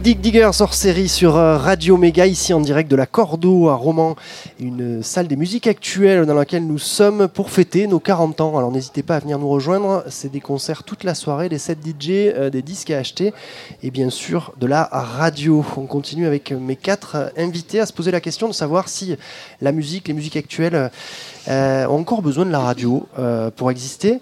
Dig Dig Digger hors série sur euh, Radio Méga, ici en direct de la Cordo à Romans, une salle des musiques actuelles dans laquelle nous sommes pour fêter nos 40 ans. Alors n'hésitez pas à venir nous rejoindre, c'est des concerts toute la soirée, des sets DJ, euh, des disques à acheter et bien sûr de la radio. On continue avec mes quatre invités à se poser la question de savoir si la musique, les musiques actuelles euh, ont encore besoin de la radio euh, pour exister.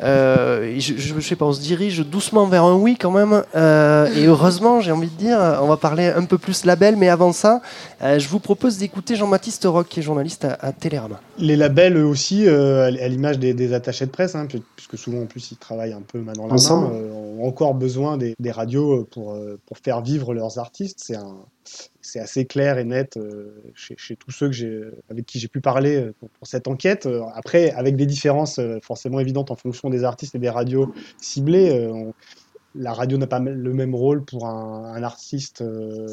Je, je, sais pas, on se dirige doucement vers un oui quand même. Et heureusement, j'ai envie de dire, on va parler un peu plus label, mais avant ça, je vous propose d'écouter Jean-Baptiste Qui est journaliste à, à Télérama. Les labels, eux aussi, euh, à l'image des, des attachés de presse, hein, puisque souvent en plus ils travaillent un peu main dans la Ensemble. main, euh, ont encore besoin des, des radios pour, euh, pour faire vivre leurs artistes. C'est un, c'est assez clair et net euh, chez, chez tous ceux que avec qui j'ai pu parler euh, pour, pour cette enquête. Euh, Après, avec des différences forcément évidentes en fonction des artistes et des radios ciblées. on- la radio n'a pas le même rôle pour un, un artiste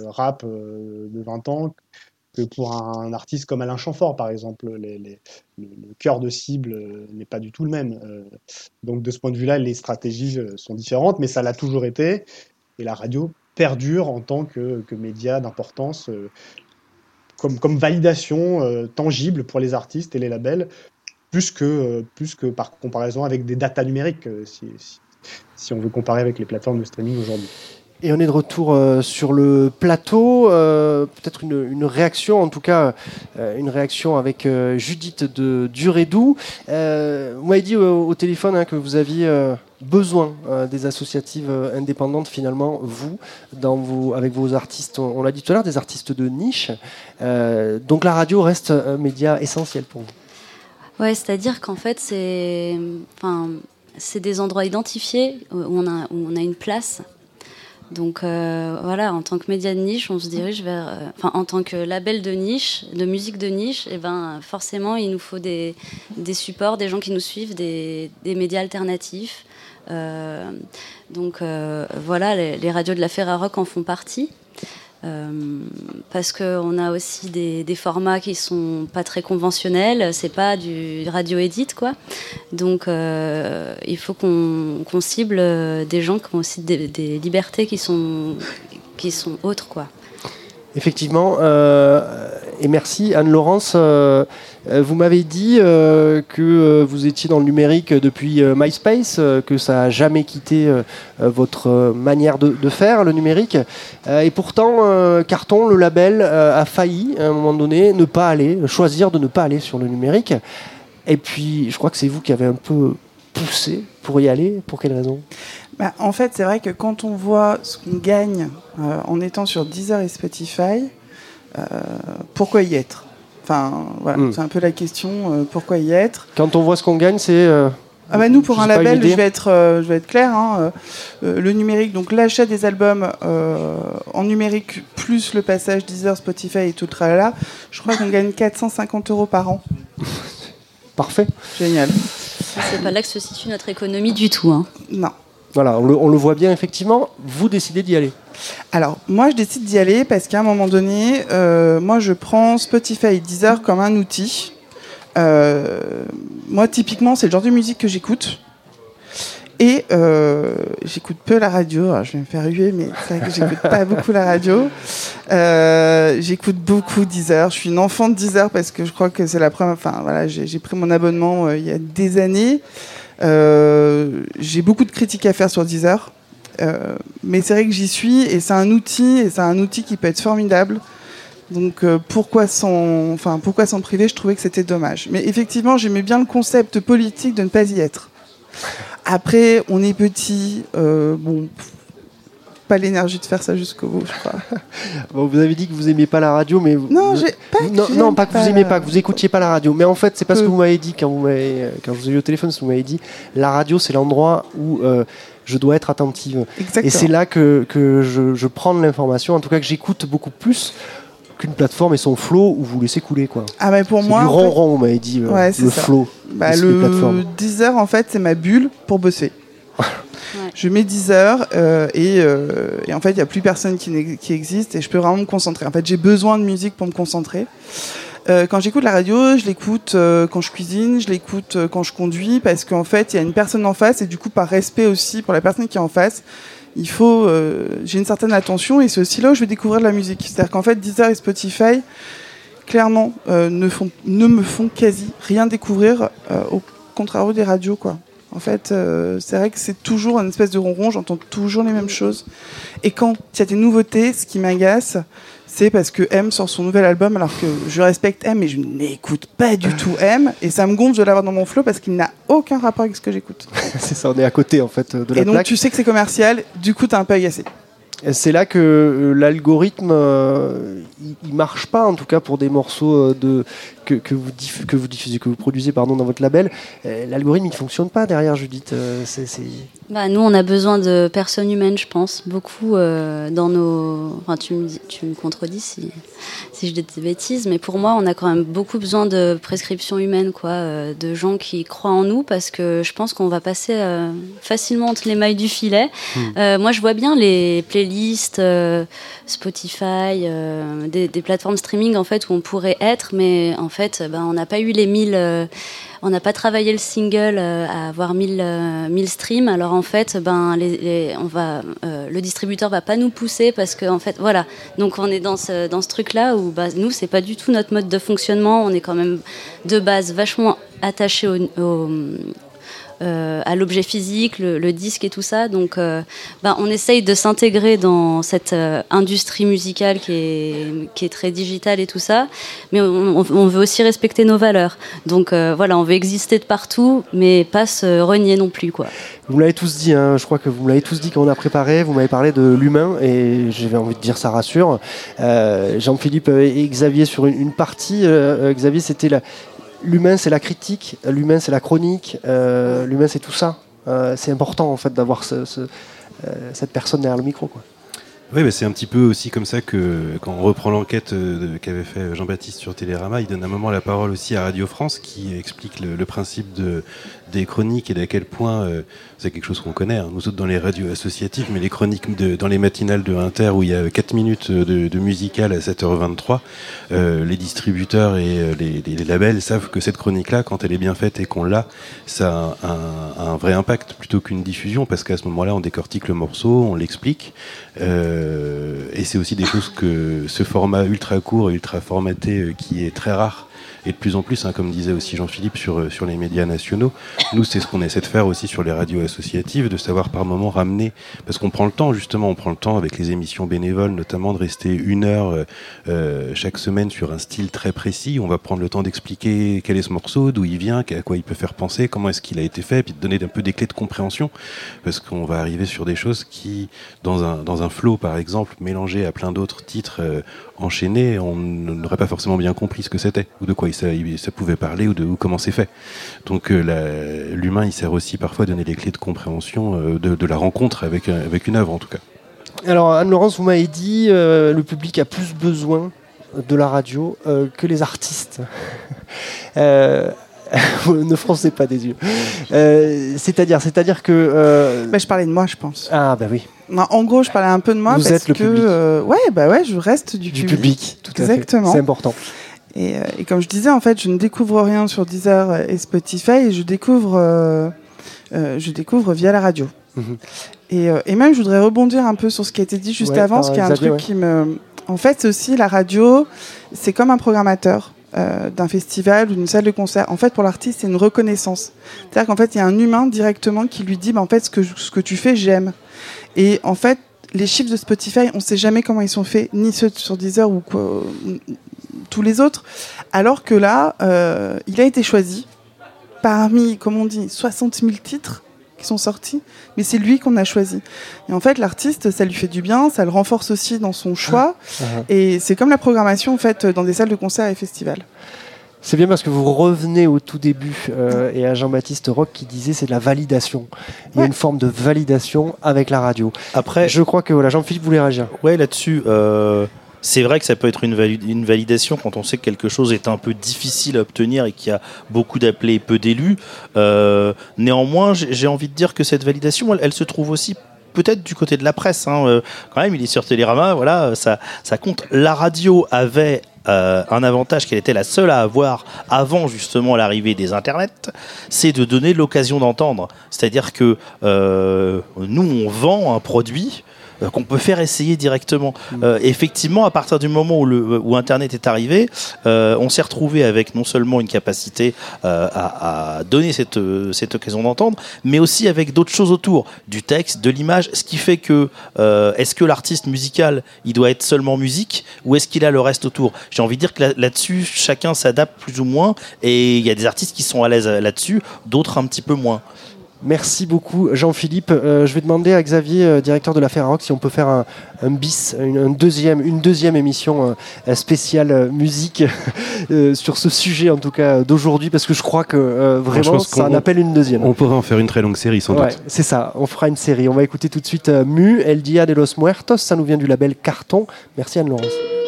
rap de 20 ans que pour un artiste comme Alain Chamfort, par exemple. Le, cœur de cible euh, n'est pas du tout le même. Euh, donc de ce point de vue-là, les stratégies euh, sont différentes, mais ça l'a toujours été. Et la radio perdure en tant que, que média d'importance, comme, validation tangible pour les artistes et les labels, plus que, par comparaison avec des datas numériques, si on veut comparer avec les plateformes de streaming aujourd'hui. Et on est de retour euh, sur le plateau. euh, Peut-être une, réaction, en tout cas euh, une réaction avec Judith de Durédou. Vous m'avez dit au téléphone hein, que vous aviez besoin des associatives indépendantes, finalement, vous, avec vos artistes, on, l'a dit tout à l'heure, des artistes de niche. Donc la radio reste un média essentiel pour vous. Ouais, c'est-à-dire qu'en fait, c'est des endroits identifiés où on a une place. Donc euh, voilà, en tant que média de niche, on se dirige vers, euh, enfin en tant que label de niche, de musique de niche, et ben forcément il nous faut des, supports, des gens qui nous suivent, des, médias alternatifs. Euh, donc voilà, les, les radios de la Ferrarock en font partie. Euh, parce qu'on a aussi des, formats qui sont pas très conventionnels, c'est pas du radio edit quoi. Donc euh, il faut qu'on cible euh, des gens qui ont aussi des, libertés qui sont qui sont autres quoi. Effectivement, et merci Anne-Laurence. euh, euh, vous m'avez dit euh, que vous étiez dans le numérique depuis MySpace, que ça n'a jamais quitté votre manière de, faire, le numérique. Et pourtant, Carton, le label, a failli, à un moment donné, ne pas aller, choisir de ne pas aller sur le numérique. Et puis, je crois que c'est vous qui avez un peu poussé pour y aller. Pour quelle raison? Bah, en fait, c'est vrai que quand on voit ce qu'on gagne en étant sur Deezer et Spotify, pourquoi y être? Enfin, voilà, Mm. c'est un peu la question. euh, pourquoi y être? Quand on voit ce qu'on gagne, c'est. euh, Ah bah nous pour un label, je vais être, euh, je vais être clair. hein, euh, euh, le numérique, donc l'achat des albums euh, en numérique plus le passage Deezer, Spotify et tout le tralala, je crois qu'on gagne 450 euros par an. Parfait. Génial. C'est pas là que se situe notre économie du tout. hein. Non. Voilà, on le, voit bien, effectivement. Vous décidez d'y aller. Alors, moi, je décide d'y aller parce qu'à un moment donné, euh, moi, je prends Spotify et Deezer comme un outil. Euh, moi, typiquement, c'est le genre de musique que j'écoute. Et euh, j'écoute peu la radio. Alors, je vais me faire huer, mais c'est vrai que j'écoute pas beaucoup la radio. J'écoute beaucoup Deezer. Je suis une enfant de Deezer parce que je crois que c'est la première. Enfin, voilà, j'ai pris mon abonnement il y a des années. Euh, j'ai beaucoup de critiques à faire sur Deezer. Euh, mais c'est vrai que j'y suis et c'est un outil et c'est un outil qui peut être formidable. Donc euh, pourquoi s'en enfin pourquoi s'en priver? Je trouvais que c'était dommage. Mais effectivement, j'aimais bien le concept politique de ne pas y être. Après, on est petit, euh, bon, pas l'énergie de faire ça jusqu'au bout, je crois. Bon, vous avez dit que vous aimiez pas la radio, mais. Non, vous- pas. que non, j'aime non, pas que vous aimez la- pas, que vous écoutiez pas la radio. Mais en fait, c'est pas ce que Peu. vous m'avez dit quand, vous euh, quand je vous ai eu au téléphone. ce que Vous m'avez dit la radio, c'est l'endroit où euh, je dois être attentive. Exactement. Et c'est là que, que je, je prends de l'information, en tout cas que j'écoute beaucoup plus qu'une plateforme et son flow où vous laissez couler. Quoi. Ah mais pour moi, du ronron, vous m'avez dit, euh, Ouais, le flow. Bah, le les plateformes. 10 heures, en fait, c'est ma bulle pour bosser. Je mets 10 heures euh, et, euh, et en fait, il n'y a plus personne qui, existe et je peux vraiment me concentrer. En fait, j'ai besoin de musique pour me concentrer. Euh, quand j'écoute la radio, je l'écoute quand je cuisine, je l'écoute quand je conduis parce qu'en fait, il y a une personne en face et du coup, par respect aussi pour la personne qui est en face, il faut. j'ai une certaine attention et c'est aussi là où je vais découvrir de la musique. C'est-à-dire qu'en fait, Deezer et Spotify, clairement, ne, ne me font quasi rien découvrir au contraire des radios, quoi. En fait, euh, c'est vrai que c'est toujours une espèce de ronron, j'entends toujours les mêmes choses. Et quand il y a des nouveautés, ce qui m'agace, c'est parce que M sort son nouvel album alors que je respecte M et je n'écoute pas du tout M et ça me gonfle de l'avoir dans mon flow parce qu'il n'a aucun rapport avec ce que j'écoute. c'est ça, on est à côté en fait de la Et donc plaque. tu sais que c'est commercial, du coup t'es un peu agacé. C'est là que euh, l'algorithme, euh, il, il marche pas, en tout cas pour des morceaux euh, de, que, vous que vous diffusez, que vous produisez pardon, dans votre label. L'algorithme, il fonctionne pas derrière, Judith. Bah, nous, on a besoin de personnes humaines, je pense, beaucoup dans nos. Enfin, tu me, dis- tu me contredis si, si je dis des bêtises, mais pour moi, on a quand même beaucoup besoin de prescriptions humaines, quoi, euh, de gens qui croient en nous, parce que je pense qu'on va passer euh, facilement entre les mailles du filet. Euh, moi, je vois bien les playlists Spotify, des, des plateformes streaming, en fait, où on pourrait être, mais en fait, ben, on n'a pas eu les 1000. On n'a pas travaillé le single euh, à avoir 1000, euh, 1000 streams. Alors en fait, ben, on va, euh, le distributeur va pas nous pousser parce que en fait, voilà. Donc on est dans ce, dans ce truc-là où bah, nous, c'est pas du tout notre mode de fonctionnement. On est quand même de base vachement attaché au- euh, à l'objet physique, le, disque et tout ça. Donc, euh, ben, on essaye de s'intégrer dans cette euh, industrie musicale qui est, qui est très digitale et tout ça. Mais on, veut aussi respecter nos valeurs. Donc, euh, voilà, on veut exister de partout, mais pas se renier non plus, quoi. Vous l'avez tous dit, hein, je crois que vous l'avez tous dit quand on a préparé, vous m'avez parlé de l'humain et j'avais envie de dire ça rassure. Jean-Philippe et Xavier sur une, une partie, Xavier c'était la- l'humain c'est la critique, l'humain c'est la chronique, euh, l'humain c'est tout ça. Euh, c'est important en fait d'avoir euh, cette personne derrière le micro. Oui, mais c'est un petit peu aussi comme ça que quand on reprend l'enquête qu'avait fait Jean-Baptiste sur Télérama, il donne un moment la parole aussi à Radio France qui explique le principe de, des chroniques et d'à quel point euh, c'est quelque chose qu'on connaît, hein, nous autres dans les radios associatives, mais les chroniques de, dans les matinales de Inter où il y a 4 minutes de, de musical à 7h23, euh, les distributeurs et euh, les, labels savent que cette chronique-là, quand elle est bien faite et qu'on l'a, ça a un, vrai impact plutôt qu'une diffusion parce qu'à ce moment-là, on décortique le morceau, on l'explique. Et c'est aussi des choses que ce format ultra court et ultra formaté qui est très rare et de plus en plus, hein, comme disait aussi Jean-Philippe sur, euh, sur les médias nationaux, nous c'est ce qu'on essaie de faire aussi sur les radios associatives, de savoir par moment ramener, parce qu'on prend le temps justement, on prend le temps avec les émissions bénévoles notamment de rester une heure euh, euh, chaque semaine sur un style très précis, on va prendre le temps d'expliquer quel est ce morceau, d'où il vient, à quoi il peut faire penser, comment est-ce qu'il a été fait, puis de donner un peu des clés de compréhension, parce qu'on va arriver sur des choses qui, dans un, dans un flow par exemple, mélangé à plein d'autres titres enchaînés, on n'aurait pas forcément bien compris ce que c'était, ou de quoi ça, pouvait parler, ou de comment c'est fait. Donc euh, l'humain, il sert aussi parfois à donner les clés de compréhension euh, de, la rencontre avec, un- avec une œuvre en tout cas. Alors Anne-Laurence, vous m'avez dit euh, le public a plus besoin de la radio euh, que les artistes. Ne froncez pas des yeux. Euh, c'est-à-dire, c'est-à-dire que. euh, Bah, je parlais de moi, je pense. Ah bah oui, Non, en gros, je parlais un peu de moi Vous parce êtes le que public. euh, ouais, bah ouais, je reste du, du public, tout à fait. Exactement. C'est important. Et, euh, et comme je disais, en fait, je ne découvre rien sur Deezer et Spotify, et je découvre, je découvre via la radio. Mhm. Et, et même, je voudrais rebondir un peu sur ce qui a été dit juste Ouais, avant, par parce qu'il y a un truc ouais. qui me. En fait, c'est aussi la radio, c'est comme un programmateur. Euh, d'un festival ou d'une salle de concert. En fait, pour l'artiste, c'est une reconnaissance. C'est-à-dire qu'en fait, il y a un humain directement qui lui dit, bah, en fait, ce que, ce que tu fais, j'aime. Et en fait, les chiffres de Spotify, on ne sait jamais comment ils sont faits, ni ceux sur Deezer ou tous les autres. Alors que là, euh, il a été choisi parmi, comme on dit, 60 000 titres qui sont sortis, mais c'est lui qu'on a choisi. Et en fait, l'artiste, ça lui fait du bien, ça le renforce aussi dans son choix, Ah. et c'est comme la programmation en fait dans des salles de concert et festivals. C'est bien parce que vous revenez au tout début euh, et à Jean-Baptiste Roch qui disait c'est de la validation. Il y a Ouais. une forme de validation avec la radio. Après, Je crois que voilà, Jean-Philippe voulait réagir. Ouais, là-dessus, euh, c'est vrai que ça peut être une, vali- une validation quand on sait que quelque chose est un peu difficile à obtenir et qu'il y a beaucoup d'appelés et peu d'élus. Euh, néanmoins, j'ai envie de dire que cette validation, elle, se trouve aussi peut-être du côté de la presse. hein. Euh, quand même, il est sur Télérama, voilà, ça, ça compte. La radio avait euh, un avantage qu'elle était la seule à avoir avant justement l'arrivée des internets, c'est de donner l'occasion d'entendre. C'est-à-dire que nous, on vend un produit qu'on peut faire essayer directement. Euh, effectivement, à partir du moment où, le, où Internet est arrivé, euh, on s'est retrouvé avec non seulement une capacité euh, à, à donner cette, euh, cette occasion d'entendre, mais aussi avec d'autres choses autour, du texte, de l'image, ce qui fait que euh, est-ce que l'artiste musical, il doit être seulement musique, ou est-ce qu'il a le reste autour? J'ai envie de dire que là- là-dessus, chacun s'adapte plus ou moins, et il y a des artistes qui sont à l'aise là-dessus, d'autres un petit peu moins. Merci beaucoup Jean-Philippe. Euh, je vais demander à Xavier, euh, directeur de la Ferrarock, si on peut faire un, un bis, une, un deuxième, une deuxième émission euh, spéciale musique sur ce sujet en tout cas d'aujourd'hui, parce que je crois que vraiment pense ça en appelle une deuxième. On pourrait en faire une très longue série sans Ouais, doute. c'est ça, on fera une série. On va écouter tout de suite Mu, El Dia de los Muertos, ça nous vient du label Carton. Merci Anne-Laurence.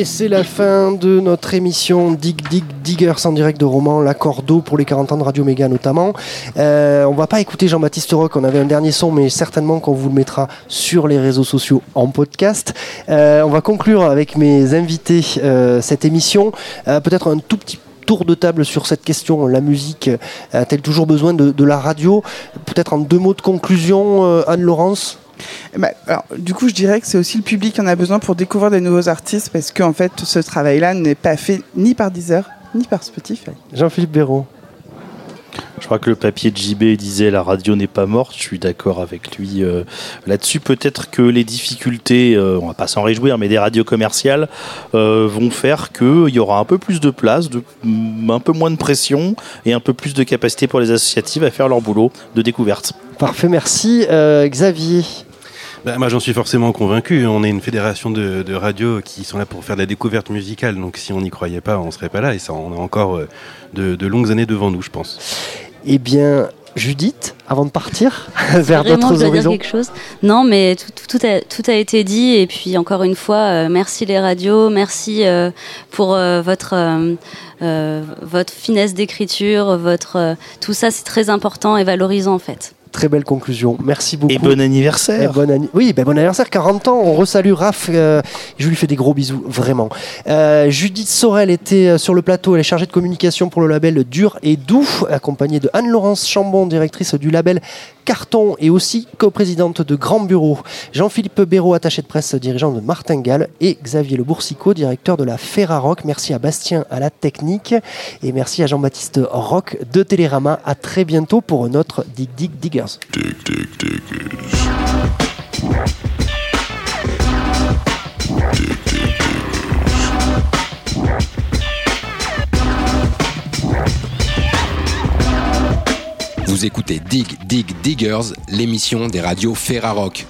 Et c'est la fin de notre émission Dig Dig Diggers en direct de Roman, l'accord d'eau pour les 40 ans de Radio Méga notamment. Euh, on va pas écouter Jean-Baptiste Rock, on avait un dernier son, mais certainement qu'on vous le mettra sur les réseaux sociaux en podcast. Euh, on va conclure avec mes invités euh, cette émission. Euh, Peut-être un tout petit tour de table sur cette question. La musique a-t-elle toujours besoin de, la radio? Peut-être en deux mots de conclusion, Anne-Laurence? Bah, alors, du coup, je dirais que c'est aussi le public qui en a besoin pour découvrir des nouveaux artistes parce qu'en fait, ce travail-là n'est pas fait ni par Deezer ni par Spotify. Jean-Philippe Béraud. Je crois que le papier de JB disait la radio n'est pas morte. Je suis d'accord avec lui euh, là-dessus. Peut-être que les difficultés, euh, on va pas s'en réjouir, mais des radios commerciales euh, vont faire qu'il y aura un peu plus de place, de, mm, un peu moins de pression et un peu plus de capacité pour les associatives à faire leur boulot de découverte. Parfait, merci. Euh, Xavier Bah, moi, j'en suis forcément convaincu. On est une fédération de, de radios qui sont là pour faire de la découverte musicale. Donc, si on n'y croyait pas, on serait pas là. Et ça, on a encore euh, de, de longues années devant nous, je pense. Eh bien, Judith, avant de partir vers d'autres dois dire horizons. quelque chose. Non, mais tout, tout- tout a, tout a été dit. Et puis, encore une fois, euh, merci les radios. Merci euh, pour euh, votre, euh, euh, votre finesse d'écriture. Votre, euh, tout ça, c'est très important et valorisant, en fait. Très belle conclusion. Merci beaucoup. Et bon Et anniversaire bon anni- oui, ben bon anniversaire, 40 ans. On resalue Raph. euh, je lui fais des gros bisous, vraiment. Euh, Judith Sorel était euh, sur le plateau. Elle est chargée de communication pour le label Dur et Doux, accompagnée de Anne-Laurence Chambon, directrice du label Carton et aussi coprésidente de Grand Bureau. Jean-Philippe Béraud, attaché de presse, dirigeant de Martingale. Et Xavier Le Boursicot, directeur de la Ferrarock. Merci à Bastien à la technique. Et merci à Jean-Baptiste Rock de Télérama. À très bientôt pour notre Dig Dig Diggers. Vous écoutez Dig Dig Diggers, l'émission des radios Ferrarock.